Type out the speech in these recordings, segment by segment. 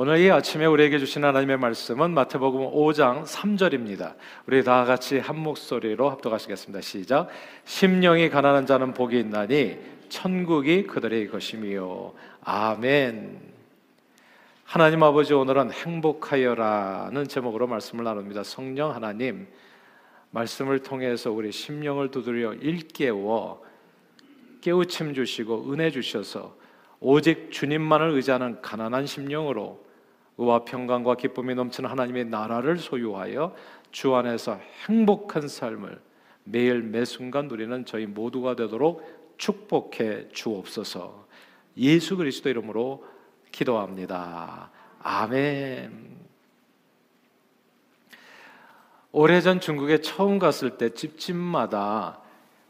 오늘 이 아침에 우리에게 주신 하나님의 말씀은 마태복음 5장 3절입니다. 우리 다 같이 한 목소리로 합독하시겠습니다. 시작. 심령이 가난한 자는 복이 있나니 천국이 그들의 것이미요. 아멘. 하나님 아버지 오늘은 행복하여라는 제목으로 말씀을 나눕니다. 성령 하나님 말씀을 통해서 우리 심령을 두드려 일깨워 깨우침 주시고 은혜 주셔서 오직 주님만을 의지하는 가난한 심령으로 의와 평강과 기쁨이 넘치는 하나님의 나라를 소유하여 주 안에서 행복한 삶을 매일 매 순간 누리는 저희 모두가 되도록 축복해 주옵소서. 예수 그리스도 이름으로 기도합니다. 아멘. 오래전 중국에 처음 갔을 때 집집마다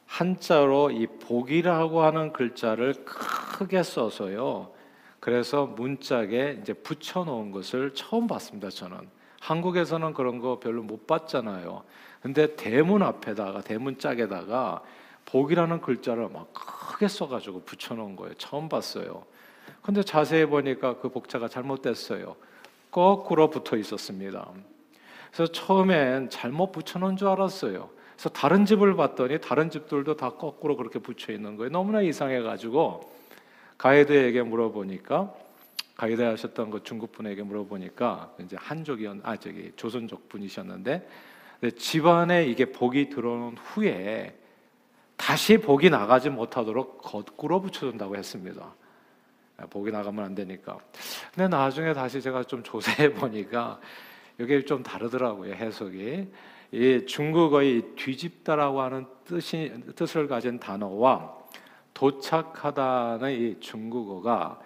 한자로 이 복이라고 하는 글자를 크게 써서요. 그래서 문짝에 이제 붙여 놓은 것을 처음 봤습니다, 저는. 한국에서는 그런 거 별로 못 봤잖아요. 근데 대문 앞에다가 대문 짝에다가 복이라는 글자를 막 크게 써 가지고 붙여 놓은 거예요. 처음 봤어요. 근데 자세히 보니까 그 복자가 잘못됐어요. 거꾸로 붙어 있었습니다. 그래서 처음엔 잘못 붙여 놓은 줄 알았어요. 그래서 다른 집을 봤더니 다른 집들도 다 거꾸로 그렇게 붙여 있는 거예요. 너무나 이상해 가지고 가이드에게 물어보니까 가이드 하셨던 그 중국 분에게 물어보니까 이제 한족이었 아 저기 조선족 분이셨는데 집안에 이게 복이 들어온 후에 다시 복이 나가지 못하도록 거꾸로 붙여준다고 했습니다. 복이 나가면 안 되니까. 근데 나중에 다시 제가 좀 조사해 보니까 이게 좀 다르더라고요 해석이. 이 중국어의 뒤집다라고 하는 뜻이 뜻을 가진 단어와 도착하다는 이 중국어가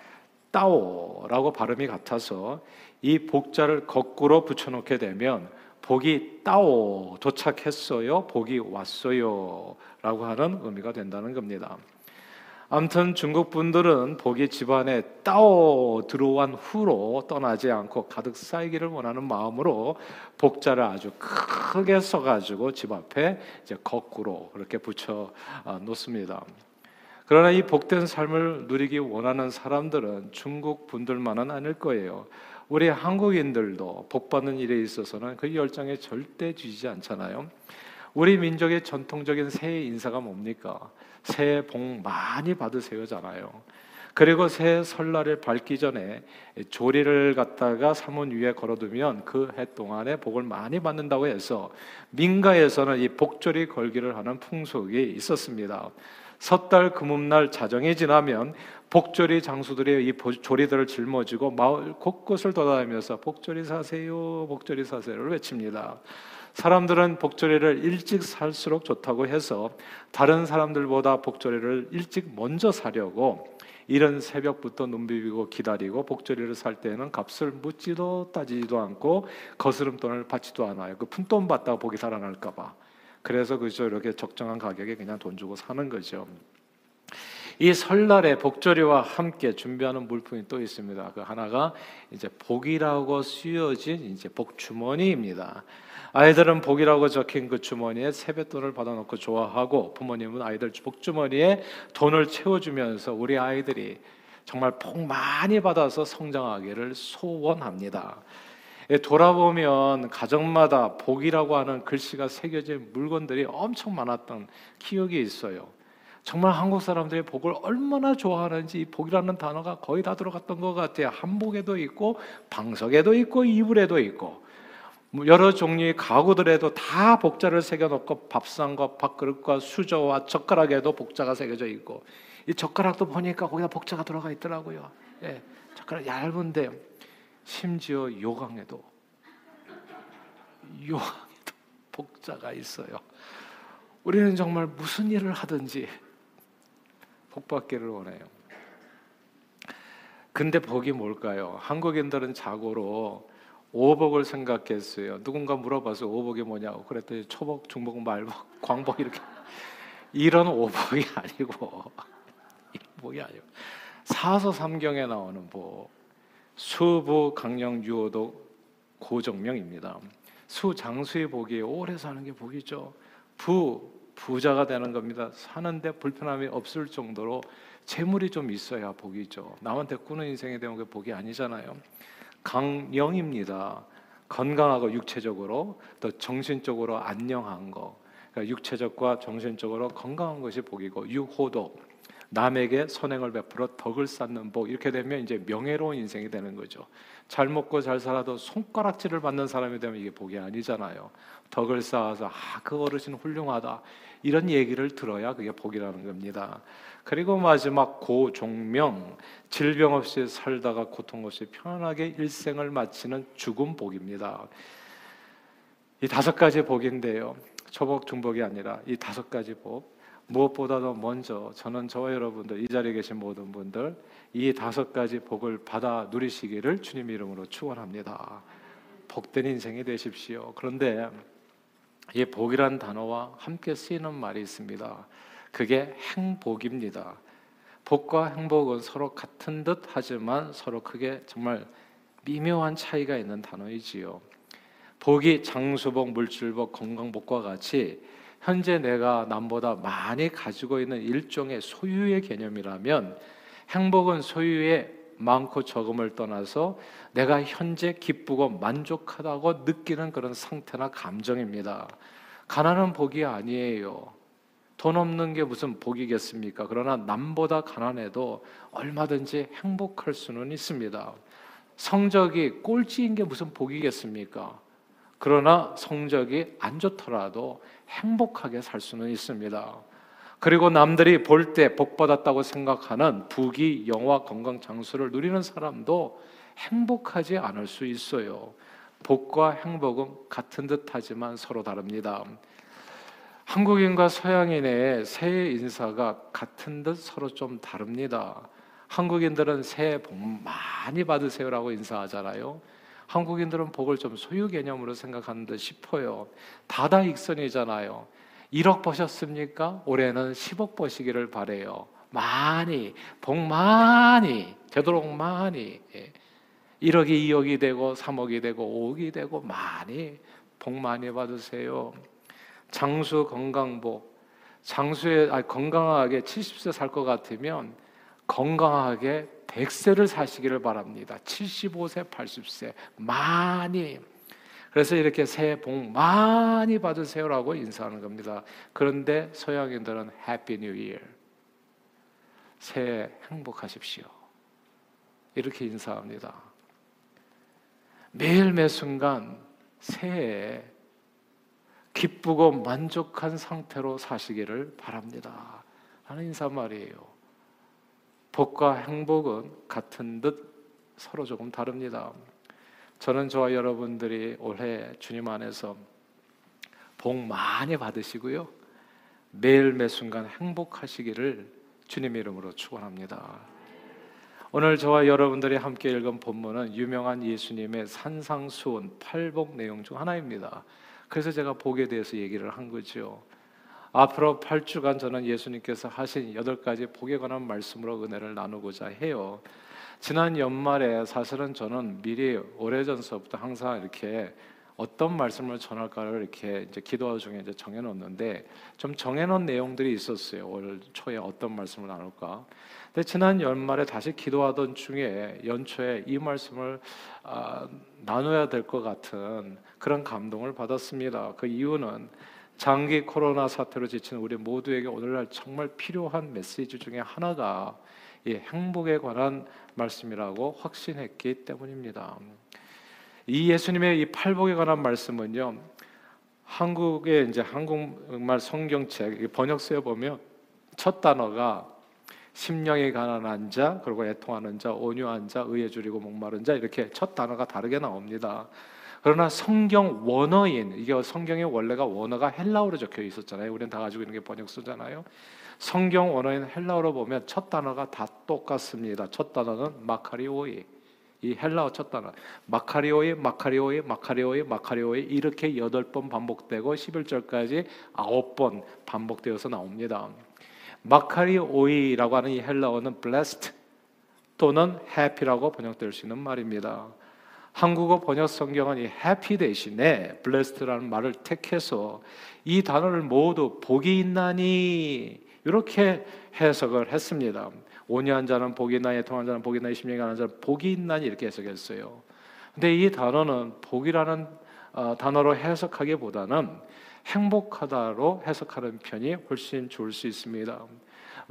따오라고 발음이 같아서 이 복자를 거꾸로 붙여놓게 되면 복이 따오 도착했어요, 복이 왔어요라고 하는 의미가 된다는 겁니다. 아무튼 중국 분들은 복이 집안에 따오 들어온 후로 떠나지 않고 가득 쌓이기를 원하는 마음으로 복자를 아주 크게 써가지고 집 앞에 이제 거꾸로 그렇게 붙여 아, 놓습니다. 그러나 이 복된 삶을 누리기 원하는 사람들은 중국 분들만은 아닐 거예요. 우리 한국인들도 복 받는 일에 있어서는 그 열정에 절대 지지 않잖아요. 우리 민족의 전통적인 새해 인사가 뭡니까? 새해 복 많이 받으세요잖아요. 그리고 새해 설날을 밝기 전에 조리를 갖다가 사문 위에 걸어두면 그 해 동안에 복을 많이 받는다고 해서 민가에서는 이 복조리 걸기를 하는 풍속이 있었습니다. 섣달 금음날 자정이 지나면 복조리 장수들이 이 조리들을 짊어지고 마을 곳곳을 돌아다니면서 복조리 사세요, 복조리 사세요를 외칩니다. 사람들은 복조리를 일찍 살수록 좋다고 해서 다른 사람들보다 복조리를 일찍 먼저 사려고 이런 새벽부터 눈 비비고 기다리고 복조리를 살 때는 값을 묻지도 따지지도 않고 거스름 돈을 받지도 않아요. 그 푼돈 받다가 복이 살아날까봐. 그래서 그저 이렇게 적정한 가격에 그냥 돈 주고 사는 거죠. 이 설날에 복조리와 함께 준비하는 물품이 또 있습니다. 그 하나가 이제 복이라고 쓰여진 이제 복주머니입니다. 아이들은 복이라고 적힌 그 주머니에 세뱃돈을 받아놓고 좋아하고 부모님은 아이들 복주머니에 돈을 채워주면서 우리 아이들이 정말 복 많이 받아서 성장하기를 소원합니다. 예, 돌아보면 가정마다 복이라고 하는 글씨가 새겨진 물건들이 엄청 많았던 기억이 있어요. 정말 한국 사람들이 복을 얼마나 좋아하는지 이 복이라는 단어가 거의 다 들어갔던 것 같아요. 한복에도 있고 방석에도 있고 이불에도 있고 뭐 여러 종류의 가구들에도 다 복자를 새겨놓고 밥상과 밥그릇과 수저와 젓가락에도 복자가 새겨져 있고 이 젓가락도 보니까 거기다 복자가 들어가 있더라고요. 예, 젓가락 얇은데 심지어 요강에도 요강에도 복자가 있어요. 우리는 정말 무슨 일을 하든지 복받기를 원해요. 근데 복이 뭘까요? 한국인들은 자고로 오복을 생각했어요. 누군가 물어봐서 오복이 뭐냐고 그랬더니 초복, 중복, 말복, 광복 이렇게 이런 오복이 아니고 복이 아니고 사서 삼경에 나오는 복 수부 강령 유호도 고정명입니다. 수 장수의 복이 오래 사는 게 복이죠. 부 부자가 되는 겁니다. 사는데 불편함이 없을 정도로 재물이 좀 있어야 복이죠. 남한테 꾸는 인생이 되면 그 복이 아니잖아요. 강령입니다. 건강하고 육체적으로 또 정신적으로 안녕한 거. 그러니까 육체적과 정신적으로 건강한 것이 복이고 유호도 남에게 선행을 베풀어 덕을 쌓는 복 이렇게 되면 이제 명예로운 인생이 되는 거죠. 잘 먹고 잘 살아도 손가락질을 받는 사람이 되면 이게 복이 아니잖아요. 덕을 쌓아서 아그 어르신 훌륭하다 이런 얘기를 들어야 그게 복이라는 겁니다. 그리고 마지막 고종명 질병 없이 살다가 고통 없이 편안하게 일생을 마치는 죽음 복입니다. 이 다섯 가지 복인데요. 초복 중복이 아니라 이 다섯 가지 복 무엇보다도 먼저 저는 저와 여러분들 이 자리에 계신 모든 분들 이 다섯 가지 복을 받아 누리시기를 주님 이름으로 축원합니다. 복된 인생이 되십시오. 그런데 이 복이란 단어와 함께 쓰이는 말이 있습니다. 그게 행복입니다. 복과 행복은 서로 같은 듯 하지만 서로 크게 정말 미묘한 차이가 있는 단어이지요. 복이 장수복, 물질복, 건강복과 같이 현재 내가 남보다 많이 가지고 있는 일종의 소유의 개념이라면 행복은 소유의 많고 적음을 떠나서 내가 현재 기쁘고 만족하다고 느끼는 그런 상태나 감정입니다. 가난은 복이 아니에요. 돈 없는 게 무슨 복이겠습니까? 그러나 남보다 가난해도 얼마든지 행복할 수는 있습니다. 성적이 꼴찌인 게 무슨 복이겠습니까? 그러나 성적이 안 좋더라도 행복하게 살 수는 있습니다. 그리고 남들이 볼 때 복받았다고 생각하는 부귀, 영화, 건강, 장수를 누리는 사람도 행복하지 않을 수 있어요. 복과 행복은 같은 듯하지만 서로 다릅니다. 한국인과 서양인의 새해 인사가 같은 듯 서로 좀 다릅니다. 한국인들은 새해 복 많이 받으세요라고 인사하잖아요. 한국인들은 복을 좀 소유 개념으로 생각하는 듯 싶어요. 다다익선이잖아요. 1억 버셨습니까? 올해는 10억 버시기를 바래요. 많이 복 많이 되도록 많이 1억이 예. 2억이 되고 3억이 되고 5억이 되고 많이 복 많이 받으세요. 장수 건강복 장수에 아 건강하게 70세 살 것 같으면 건강하게 100세를 사시기를 바랍니다. 75세, 80세 많이 그래서 이렇게 새해 복 많이 받으세요라고 인사하는 겁니다. 그런데 서양인들은 Happy New Year. 새해 행복하십시오. 이렇게 인사합니다. 매일 매 순간 새해 기쁘고 만족한 상태로 사시기를 바랍니다. 하는 인사말이에요. 복과 행복은 같은 듯 서로 조금 다릅니다. 저는 저와 여러분들이 올해 주님 안에서 복 많이 받으시고요. 매일 매 순간 행복하시기를 주님 이름으로 축원합니다. 오늘 저와 여러분들이 함께 읽은 본문은 유명한 예수님의 산상수훈 팔복 내용 중 하나입니다. 그래서 제가 복에 대해서 얘기를 한 거죠. 앞으로 8주간 저는 예수님께서 하신 8가지 복에 관한 말씀으로 은혜를 나누고자 해요. 지난 연말에 사실은 저는 미리 오래전서부터 항상 이렇게 어떤 말씀을 전할까를 이렇게 이제 기도 중에 이제 정해놓는데 좀 정해놓은 내용들이 있었어요. 올 초에 어떤 말씀을 나눌까. 근데 지난 연말에 다시 기도하던 중에 연초에 이 말씀을 아, 나눠야 될 것 같은 그런 감동을 받았습니다. 그 이유는 장기 코로나 사태로 지친 우리 모두에게 오늘날 정말 필요한 메시지 중에 하나가 이 행복에 관한 말씀이라고 확신했기 때문입니다. 이 예수님의 이 팔복에 관한 말씀은요. 한국의 이제 한국말 성경책 번역서에 보면 첫 단어가 심령이 가난한 자, 그리고 애통하는 자, 온유한 자, 의에 줄이고 목마른 자 이렇게 첫 단어가 다르게 나옵니다. 그러나 성경 원어인 이게 성경의 원래가 원어가 헬라어로 적혀 있었잖아요. 우리는 다 가지고 있는 게 번역서잖아요. 성경 원어인 헬라어로 보면 첫 단어가 다 똑같습니다. 첫 단어는 마카리오이. 이 헬라어 첫 단어 마카리오이 마카리오이 마카리오이 마카리오이 이렇게 여덟 번 반복되고 11절까지 아홉 번 반복되어서 나옵니다. 마카리오이라고 하는 이 헬라어는 blessed 또는 happy라고 번역될 수 있는 말입니다. 한국어 번역 성경은 이 happy 대신에 blessed라는 말을 택해서 이 단어를 모두 복이 있나니 이렇게 해석을 했습니다. 온유한 자는 복이 있나니 통한 자는 복이 있나니 심령이 가난 자는 복이 있나니 이렇게 해석했어요. 근데 이 단어는 복이라는 어, 단어로 해석하기보다는 행복하다로 해석하는 편이 훨씬 좋을 수 있습니다.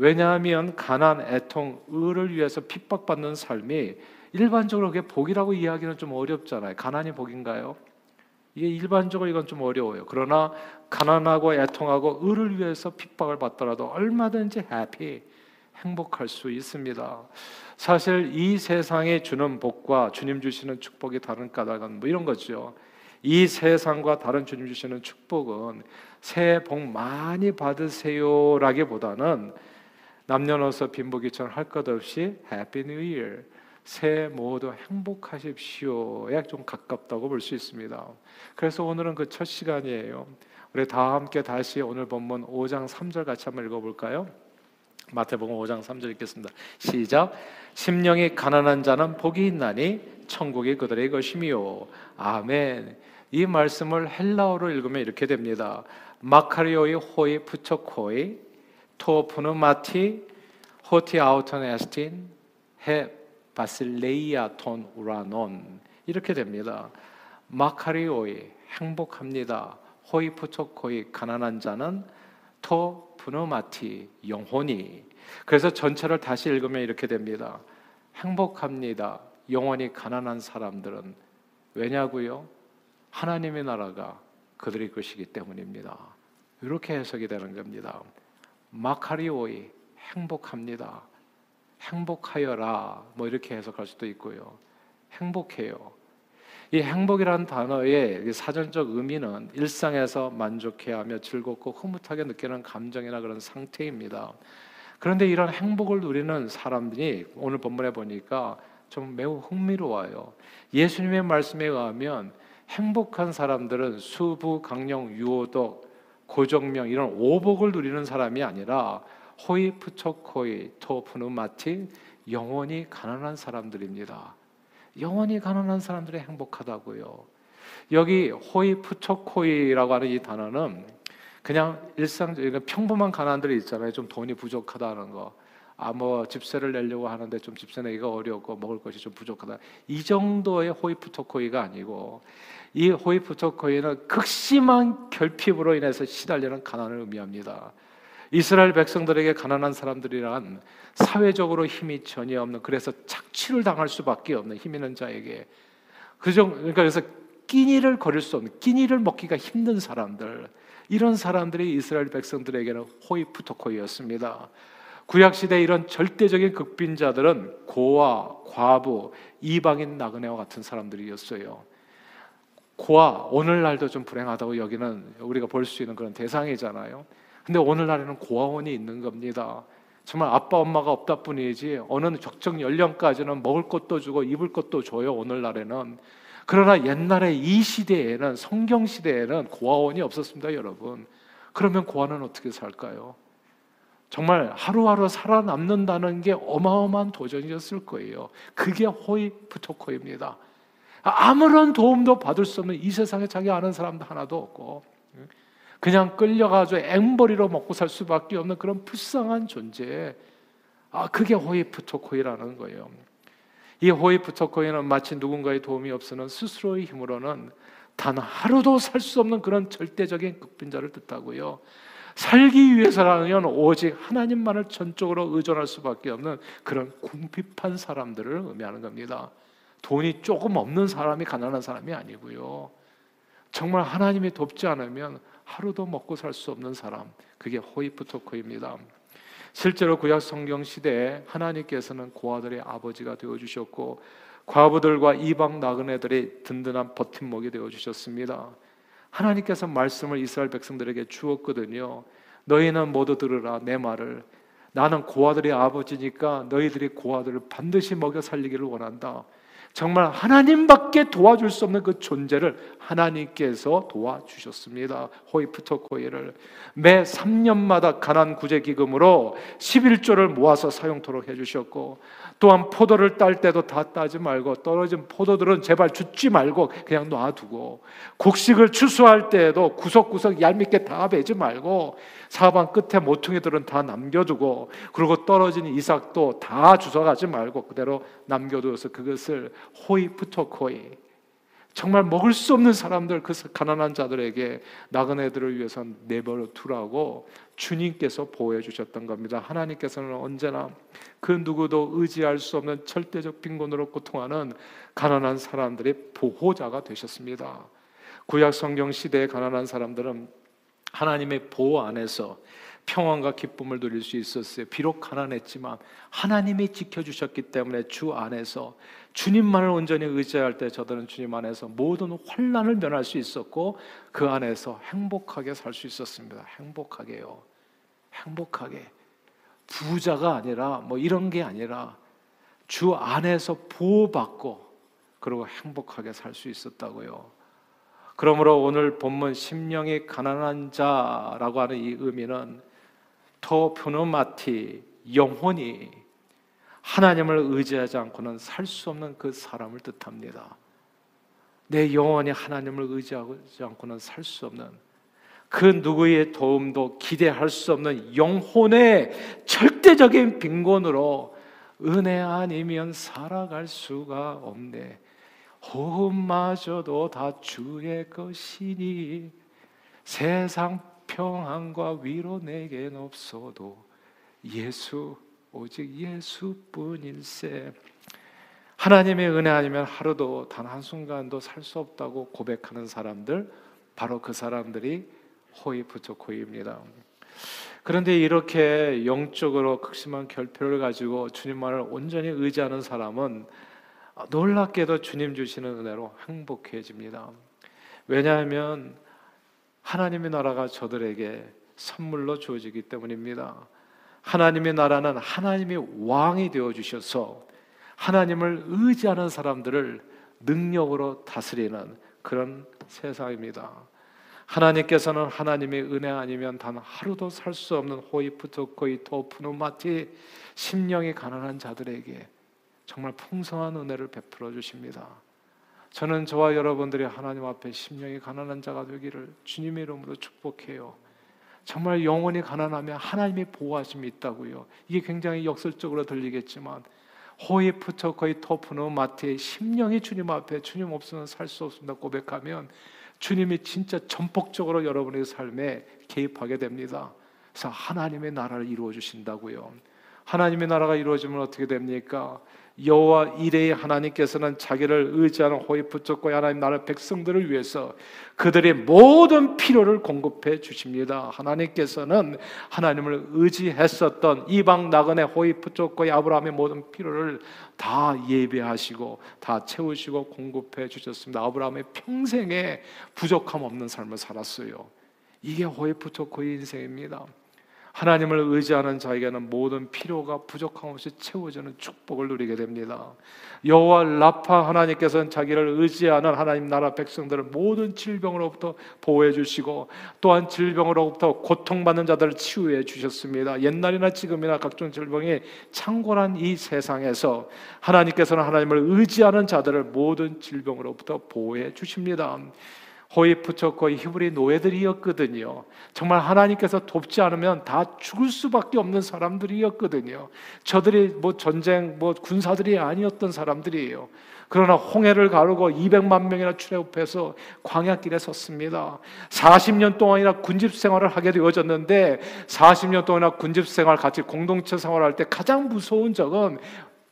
왜냐하면 가난, 애통, 의를 위해서 핍박받는 삶이 일반적으로 그게 복이라고 이야기는 좀 어렵잖아요. 가난이 복인가요? 이게 일반적으로 이건 좀 어려워요. 그러나 가난하고 애통하고 의를 위해서 핍박을 받더라도 얼마든지 happy, 행복할 수 있습니다. 사실 이 세상에 주는 복과 주님 주시는 축복이 다른 까닭은 뭐 이런 거죠. 이 세상과 다른 주님 주시는 축복은 새해 복 많이 받으세요라기보다는 남녀노소 빈부귀천 할 것 없이 Happy New Year 새해 모두 행복하십시오에 좀 가깝다고 볼 수 있습니다. 그래서 오늘은 그 첫 시간이에요. 우리 다 함께 다시 오늘 본문 5장 3절 같이 한번 읽어볼까요? 마태복음 5장 3절 읽겠습니다. 시작. 심령이 가난한 자는 복이 있나니 천국이 그들의 것이미요. 아멘. 이 말씀을 헬라어로 읽으면 이렇게 됩니다. 마카리오이 호이 푸초코이 토 푸누마티 호티 아우턴 에스틴 해 바실레이아 톤 우라논 이렇게 됩니다. 마카리오이 행복합니다. 호이 푸초코이 가난한 자는 토 푸누마티 영혼이 그래서 전체를 다시 읽으면 이렇게 됩니다. 행복합니다. 영원히 가난한 사람들은 왜냐고요? 하나님의 나라가 그들의 것이기 때문입니다. 이렇게 해석이 되는 겁니다. 마카리오이 행복합니다. 행복하여라 뭐 이렇게 해석할 수도 있고요. 행복해요. 이 행복이라는 단어의 사전적 의미는 일상에서 만족해하며 즐겁고 흐뭇하게 느끼는 감정이나 그런 상태입니다. 그런데 이런 행복을 누리는 사람들이 오늘 본문에 보니까 좀 매우 흥미로워요. 예수님의 말씀에 의하면 행복한 사람들은 수부, 강령, 유오덕, 고정명 이런 오복을 누리는 사람이 아니라 호이 푸초코이 토푸누마티 영원히 가난한 사람들입니다. 영원히 가난한 사람들이 행복하다고요. 여기 호이 푸초코이라고 하는 이 단어는 그냥 일상적 평범한 가난들이 있잖아요. 좀 돈이 부족하다는 거. 아 뭐 집세를 내려고 하는데 좀 집세 내기가 어렵고 먹을 것이 좀 부족하다. 이 정도의 호이 푸초코이가 아니고 이 호이 푸초코이는 극심한 결핍으로 인해서 시달리는 가난을 의미합니다. 이스라엘 백성들에게 가난한 사람들이란 사회적으로 힘이 전혀 없는 그래서 착취를 당할 수밖에 없는 힘 있는 자에게 그정 그러니까 그래서 끼니를 거릴 수 없는 끼니를 먹기가 힘든 사람들 이런 사람들이 이스라엘 백성들에게는 호이프토코이였습니다. 구약 시대 이런 절대적인 극빈자들은 고아, 과부, 이방인 나그네와 같은 사람들이었어요. 고아 오늘날도 좀 불행하다고 여기는 우리가 볼 수 있는 그런 대상이잖아요. 근데 오늘날에는 고아원이 있는 겁니다. 정말 아빠 엄마가 없다 뿐이지 어느 적정 연령까지는 먹을 것도 주고 입을 것도 줘요 오늘날에는 그러나 옛날에 이 시대에는 성경 시대에는 고아원이 없었습니다 여러분 그러면 고아는 어떻게 살까요? 정말 하루하루 살아남는다는 게 어마어마한 도전이었을 거예요 그게 호이프토코입니다 아무런 도움도 받을 수 없는 이 세상에 자기 아는 사람도 하나도 없고 그냥 끌려가지고 앵벌이로 먹고 살 수밖에 없는 그런 불쌍한 존재. 아, 그게 호이프토코이라는 거예요. 이 호이프토코이는 마치 누군가의 도움이 없으는 스스로의 힘으로는 단 하루도 살 수 없는 그런 절대적인 극빈자를 뜻하고요. 살기 위해서라면 오직 하나님만을 전적으로 의존할 수밖에 없는 그런 궁핍한 사람들을 의미하는 겁니다. 돈이 조금 없는 사람이 가난한 사람이 아니고요. 정말 하나님이 돕지 않으면 하루도 먹고 살 수 없는 사람 그게 호이프토크입니다. 실제로 구약 성경 시대에 하나님께서는 고아들의 아버지가 되어 주셨고 과부들과 이방 나그네들의 든든한 버팀목이 되어 주셨습니다. 하나님께서 말씀을 이스라엘 백성들에게 주었거든요. 너희는 모두 들으라 내 말을 나는 고아들의 아버지니까 너희들이 고아들을 반드시 먹여 살리기를 원한다. 정말 하나님밖에 도와줄 수 없는 그 존재를 하나님께서 도와주셨습니다. 호이프토코이를 매 3년마다 가난 구제 기금으로 11조를 모아서 사용토록 해 주셨고 또한 포도를 딸 때도 다 따지 말고 떨어진 포도들은 제발 죽지 말고 그냥 놔두고 곡식을 추수할 때에도 구석구석 얄밉게 다 베지 말고 사방 끝에 모퉁이들은 다 남겨두고 그리고 떨어진 이삭도 다 주워가지 말고 그대로 남겨두어서 그것을 호이프토코이 정말 먹을 수 없는 사람들, 그 가난한 자들에게 나그네들을 위해서 내버려 두라고 주님께서 보호해 주셨던 겁니다. 하나님께서는 언제나 그 누구도 의지할 수 없는 절대적 빈곤으로 고통하는 가난한 사람들의 보호자가 되셨습니다. 구약 성경 시대의 가난한 사람들은 하나님의 보호 안에서 평안과 기쁨을 누릴 수 있었어요. 비록 가난했지만 하나님이 지켜주셨기 때문에 주 안에서 주님만을 온전히 의지할 때 저들은 주님 안에서 모든 환란을 면할 수 있었고 그 안에서 행복하게 살 수 있었습니다. 행복하게요. 행복하게. 부자가 아니라 뭐 이런 게 아니라 주 안에서 보호받고 그리고 행복하게 살 수 있었다고요. 그러므로 오늘 본문 심령이 가난한 자라고 하는 이 의미는 토푸노마티 영혼이 하나님을 의지하지 않고는 살 수 없는 그 사람을 뜻합니다. 내 영혼이 하나님을 의지하지 않고는 살 수 없는 그 누구의 도움도 기대할 수 없는 영혼의 절대적인 빈곤으로 은혜 아니면 살아갈 수가 없네. 호흡마저도 다 주의 것이니 세상 평안과 위로 내겐 없어도 예수 오직 예수뿐일세. 하나님의 은혜 아니면 하루도 단 한순간도 살 수 없다고 고백하는 사람들 바로 그 사람들이 호의 부족호입니다. 그런데 이렇게 영적으로 극심한 결핍을 가지고 주님만을 온전히 의지하는 사람은 놀랍게도 주님 주시는 은혜로 행복해집니다. 왜냐하면 하나님의 나라가 저들에게 선물로 주어지기 때문입니다. 하나님의 나라는 하나님의 왕이 되어 주셔서 하나님을 의지하는 사람들을 능력으로 다스리는 그런 세상입니다. 하나님께서는 하나님의 은혜 아니면 단 하루도 살 수 없는 호이프토코이 토프누마티 심령이 가난한 자들에게 정말 풍성한 은혜를 베풀어 주십니다. 저는 저와 여러분들이 하나님 앞에 심령이 가난한 자가 되기를 주님의 이름으로 축복해요. 정말 영원히 가난하면 하나님의 보호하심이 있다고요. 이게 굉장히 역설적으로 들리겠지만 호이프처 거의 토프노 마트의 심령이 주님 앞에 주님 없으면 살 수 없습니다 고백하면 주님이 진짜 전폭적으로 여러분의 삶에 개입하게 됩니다. 그래서 하나님의 나라를 이루어 주신다고요. 하나님의 나라가 이루어지면 어떻게 됩니까? 여호와 이레의 하나님께서는 자기를 의지하는 호위부족과 하나님 나라 백성들을 위해서 그들의 모든 필요를 공급해 주십니다. 하나님께서는 하나님을 의지했었던 이방 나그네 호위부족과 아브라함의 모든 필요를 다 예배하시고 다 채우시고 공급해 주셨습니다. 아브라함의 평생에 부족함 없는 삶을 살았어요. 이게 호위부족의 인생입니다. 하나님을 의지하는 자에게는 모든 필요가 부족함 없이 채워지는 축복을 누리게 됩니다. 여호와 라파 하나님께서는 자기를 의지하는 하나님 나라 백성들을 모든 질병으로부터 보호해 주시고 또한 질병으로부터 고통받는 자들을 치유해 주셨습니다. 옛날이나 지금이나 각종 질병이 창궐한 이 세상에서 하나님께서는 하나님을 의지하는 자들을 모든 질병으로부터 보호해 주십니다. 호이프초코의 히브리 노예들이었거든요. 정말 하나님께서 돕지 않으면 다 죽을 수밖에 없는 사람들이었거든요. 저들이 뭐 전쟁, 뭐 군사들이 아니었던 사람들이에요. 그러나 홍해를 가르고 200만 명이나 출애굽해서 광야길에 섰습니다. 40년 동안이나 군집 생활을 하게 되어졌는데 40년 동안이나 군집 생활 같이 공동체 생활할 때 가장 무서운 적은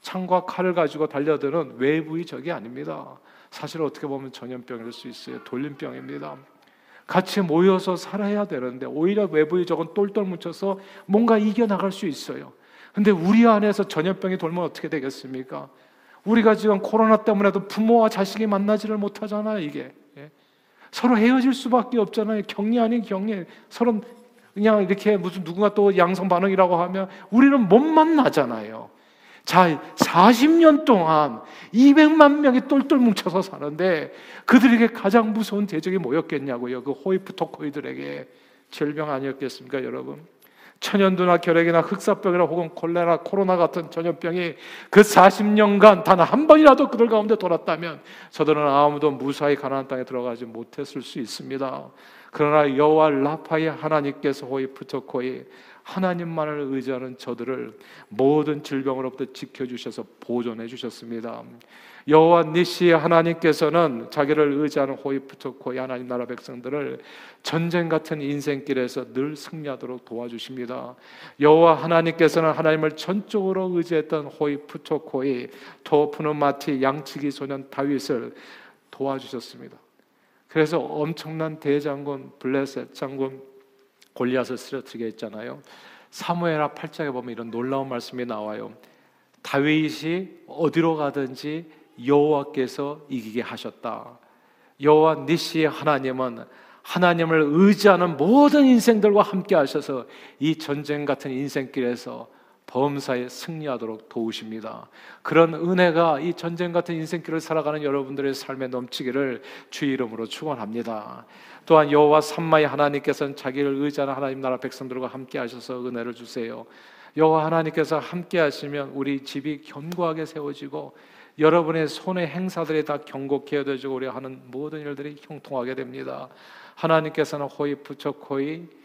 창과 칼을 가지고 달려드는 외부의 적이 아닙니다. 사실 어떻게 보면 전염병일 수 있어요. 돌림병입니다. 같이 모여서 살아야 되는데 오히려 외부의 적은 똘똘 뭉쳐서 뭔가 이겨 나갈 수 있어요. 근데 우리 안에서 전염병이 돌면 어떻게 되겠습니까? 우리가 지금 코로나 때문에도 부모와 자식이 만나지를 못하잖아요, 이게. 예? 서로 헤어질 수밖에 없잖아요. 격리 아닌 격리. 서로 그냥 이렇게 무슨 누군가 또 양성 반응이라고 하면 우리는 못 만나잖아요. 자, 40년 동안 200만 명이 똘똘 뭉쳐서 사는데 그들에게 가장 무서운 대적이 뭐였겠냐고요. 그 호이프 토코이들에게 질병 아니었겠습니까, 여러분? 천연두나 결핵이나 흑사병이나 혹은 콜레라, 코로나 같은 전염병이 그 40년간 단 한 번이라도 그들 가운데 돌았다면 저들은 아무도 무사히 가나안 땅에 들어가지 못했을 수 있습니다. 그러나 여호와 라파의 하나님께서 호이 프 토코이 하나님만을 의지하는 저들을 모든 질병으로부터 지켜주셔서 보존해 주셨습니다. 여호와 니시 하나님께서는 자기를 의지하는 호이프초코이 하나님 나라 백성들을 전쟁 같은 인생길에서 늘 승리하도록 도와주십니다. 여호와 하나님께서는 하나님을 전적으로 의지했던 호이프초코이 토프누마티 양치기 소년 다윗을 도와주셨습니다. 그래서 엄청난 대장군 블레셋 장군 골리앗을 쓰러뜨리게 했잖아요. 사무엘하 8장에 보면 이런 놀라운 말씀이 나와요. 다윗이 어디로 가든지 여호와께서 이기게 하셨다. 여호와 니시의 하나님은 하나님을 의지하는 모든 인생들과 함께 하셔서 이 전쟁 같은 인생길에서 범사에 승리하도록 도우십니다. 그런 은혜가 이 전쟁 같은 인생길을 살아가는 여러분들의 삶에 넘치기를 주 이름으로 축원합니다. 또한 여호와 삼마의 하나님께서는 자기를 의지하는 하나님 나라 백성들과 함께 하셔서 은혜를 주세요. 여호와 하나님께서 함께 하시면 우리 집이 견고하게 세워지고 여러분의 손의 행사들이 다 경고케 해지고 우리 하는 모든 일들이 형통하게 됩니다. 하나님께서는 호이 부처코이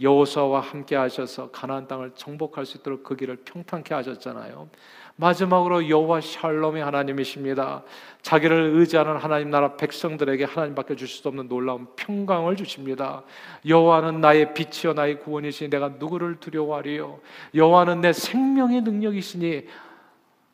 여호수아와 함께 하셔서 가나안 땅을 정복할 수 있도록 그 길을 평탄케 하셨잖아요. 마지막으로 여호와 샬롬의 하나님이십니다. 자기를 의지하는 하나님 나라 백성들에게 하나님밖에 주실 수 없는 놀라운 평강을 주십니다. 여호와는 나의 빛이요 나의 구원이시니 내가 누구를 두려워하리요. 여호와는 내 생명의 능력이시니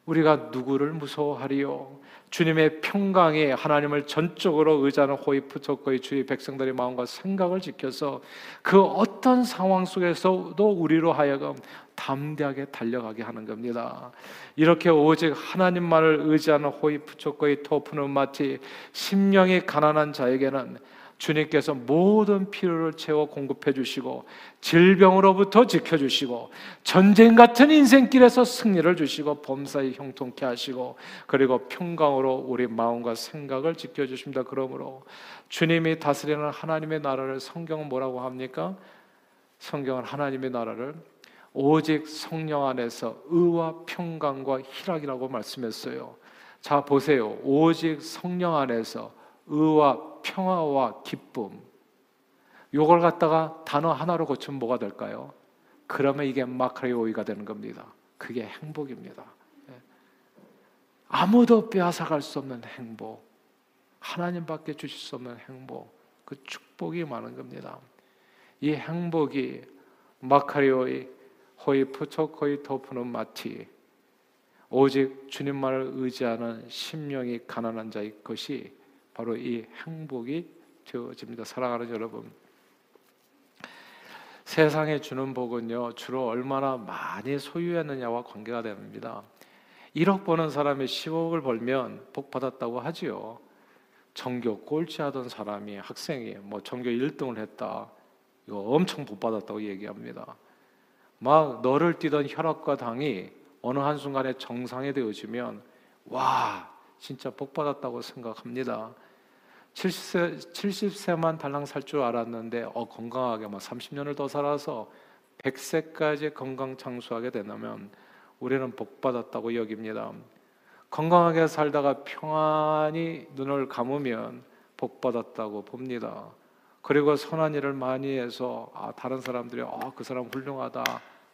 우리가 누구를 무서워하리요? 주님의 평강에 하나님을 전적으로 의지하는 호이프 적거의 주의 백성들의 마음과 생각을 지켜서 그 어떤 상황 속에서도 우리로 하여금 담대하게 달려가게 하는 겁니다. 이렇게 오직 하나님만을 의지하는 호이프 적거의 토프는 마치 심령이 가난한 자에게는 주님께서 모든 필요를 채워 공급해 주시고 질병으로부터 지켜 주시고 전쟁 같은 인생길에서 승리를 주시고 범사에 형통케 하시고 그리고 평강으로 우리 마음과 생각을 지켜 주십니다. 그러므로 주님이 다스리는 하나님의 나라를 성경은 뭐라고 합니까? 성경은 하나님의 나라를 오직 성령 안에서 의와 평강과 희락이라고 말씀했어요. 자 보세요. 오직 성령 안에서 의와 평화와 기쁨. 요걸 갖다가 단어 하나로 고치면 뭐가 될까요? 그러면 이게 마카리오이가 되는 겁니다. 그게 행복입니다. 예. 아무도 빼앗아갈 수 없는 행복. 하나님밖에 주실 수 없는 행복. 그 축복이 많은 겁니다. 이 행복이 마카리오이 호이 푸초코이 토프는 마티 오직 주님만을 의지하는 심령이 가난한 자의 것이 바로 이 행복이 되어집니다. 사랑하는 여러분. 세상에 주는 복은요, 주로 얼마나 많이 소유했느냐와 관계가 됩니다. 1억 버는 사람이 10억을 벌면 복 받았다고 하지요. 전교 꼴찌하던 사람이 학생이 뭐 전교 1등을 했다. 이거 엄청 복 받았다고 얘기합니다. 막 너를 뛰던 혈압과 당이 어느 한순간에 정상이 되어지면 와, 진짜 복 받았다고 생각합니다. 70세, 70세만 달랑 살 줄 알았는데 어, 건강하게 막 30년을 더 살아서 100세까지 건강 장수하게 되면 우리는 복 받았다고 여깁니다. 건강하게 살다가 평안히 눈을 감으면 복 받았다고 봅니다. 그리고 선한 일을 많이 해서 아, 다른 사람들이 아, 그 사람 훌륭하다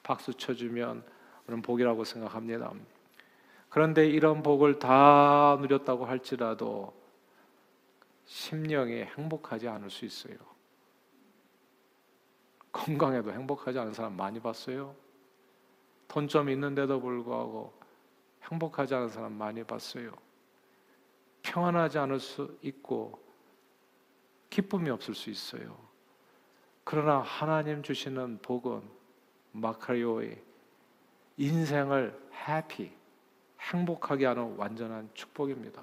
박수 쳐주면 그런 복이라고 생각합니다. 그런데 이런 복을 다 누렸다고 할지라도 심령이 행복하지 않을 수 있어요. 건강해도 행복하지 않은 사람 많이 봤어요. 돈 좀 있는데도 불구하고 행복하지 않은 사람 많이 봤어요. 평안하지 않을 수 있고 기쁨이 없을 수 있어요. 그러나 하나님 주시는 복은 μακάριοι 인생을 happy, 행복하게 하는 완전한 축복입니다.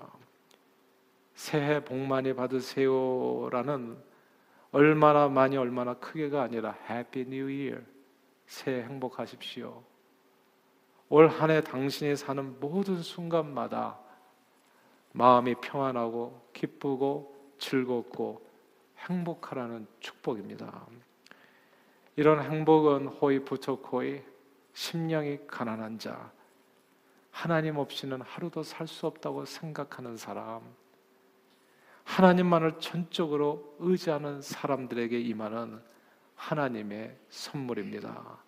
새해 복 많이 받으세요라는 얼마나 많이 얼마나 크게가 아니라 Happy New Year 새해 행복하십시오. 올 한 해 당신이 사는 모든 순간마다 마음이 평안하고 기쁘고 즐겁고 행복하라는 축복입니다. 이런 행복은 호이 부처코이 심령이 가난한 자 하나님 없이는 하루도 살 수 없다고 생각하는 사람 하나님만을 전적으로 의지하는 사람들에게 임하는 하나님의 선물입니다.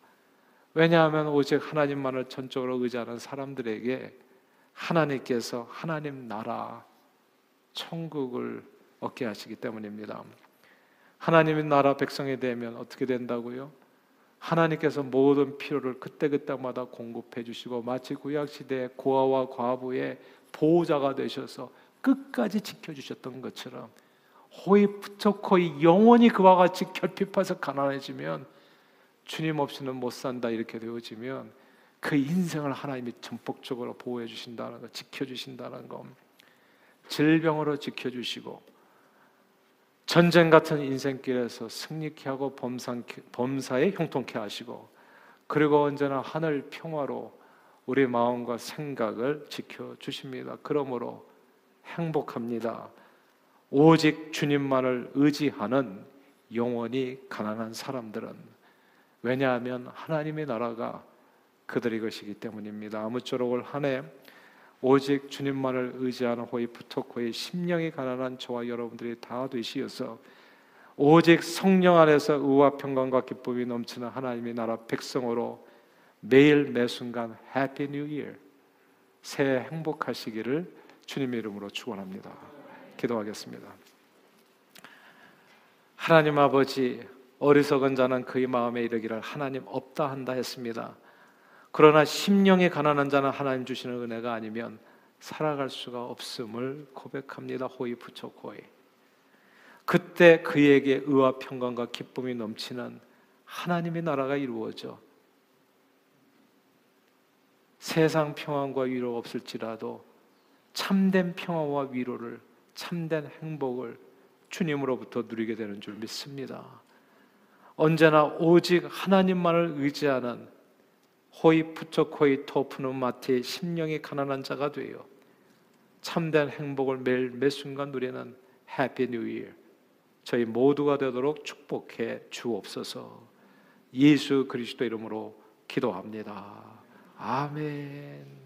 왜냐하면 오직 하나님만을 전적으로 의지하는 사람들에게 하나님께서 하나님 나라 천국을 얻게 하시기 때문입니다. 하나님의 나라 백성이 되면 어떻게 된다고요? 하나님께서 모든 필요를 그때그때마다 공급해 주시고 마치 구약 시대의 고아와 과부의 보호자가 되셔서 끝까지 지켜 주셨던 것처럼 호의부처코이 영원히 그와 같이 결핍해서 가난해지면 주님 없이는 못 산다 이렇게 되어지면 그 인생을 하나님이 전폭적으로 보호해 주신다는 것, 지켜 주신다는 것, 질병으로 지켜 주시고 전쟁 같은 인생길에서 승리케 하고 범상, 범사에 형통케 하시고 그리고 언제나 하늘 평화로 우리 마음과 생각을 지켜 주십니다. 그러므로 행복합니다. 오직 주님만을 의지하는 영이 가난한 사람들은 왜냐하면 하나님의 나라가 그들의 것이기 때문입니다. 아무쪼록 올 한 해 오직 주님만을 의지하는 οἱ πτωχοὶ 심령이 가난한 저와 여러분들이 다 되시어서 오직 성령 안에서 의와 평강과 기쁨이 넘치는 하나님의 나라 백성으로 매일 매 순간 Happy New Year 새해 행복하시기를 주님의 이름으로 축원합니다. 기도하겠습니다. 하나님 아버지 어리석은 자는 그의 마음에 이르기를 하나님 없다 한다 했습니다. 그러나 심령이 가난한 자는 하나님 주시는 은혜가 아니면 살아갈 수가 없음을 고백합니다. 호의 부처 호의. 그때 그에게 의와 평강과 기쁨이 넘치는 하나님의 나라가 이루어져 세상 평안과 위로 없을지라도 참된 평화와 위로를 참된 행복을 주님으로부터 누리게 되는 줄 믿습니다. 언제나 오직 하나님만을 의지하는 οἱ πτωχοὶ τῷ πνεύματι 심령이 가난한 자가 되어 참된 행복을 매일 매 순간 누리는 Happy New Year 저희 모두가 되도록 축복해 주옵소서 예수 그리스도 이름으로 기도합니다. 아멘.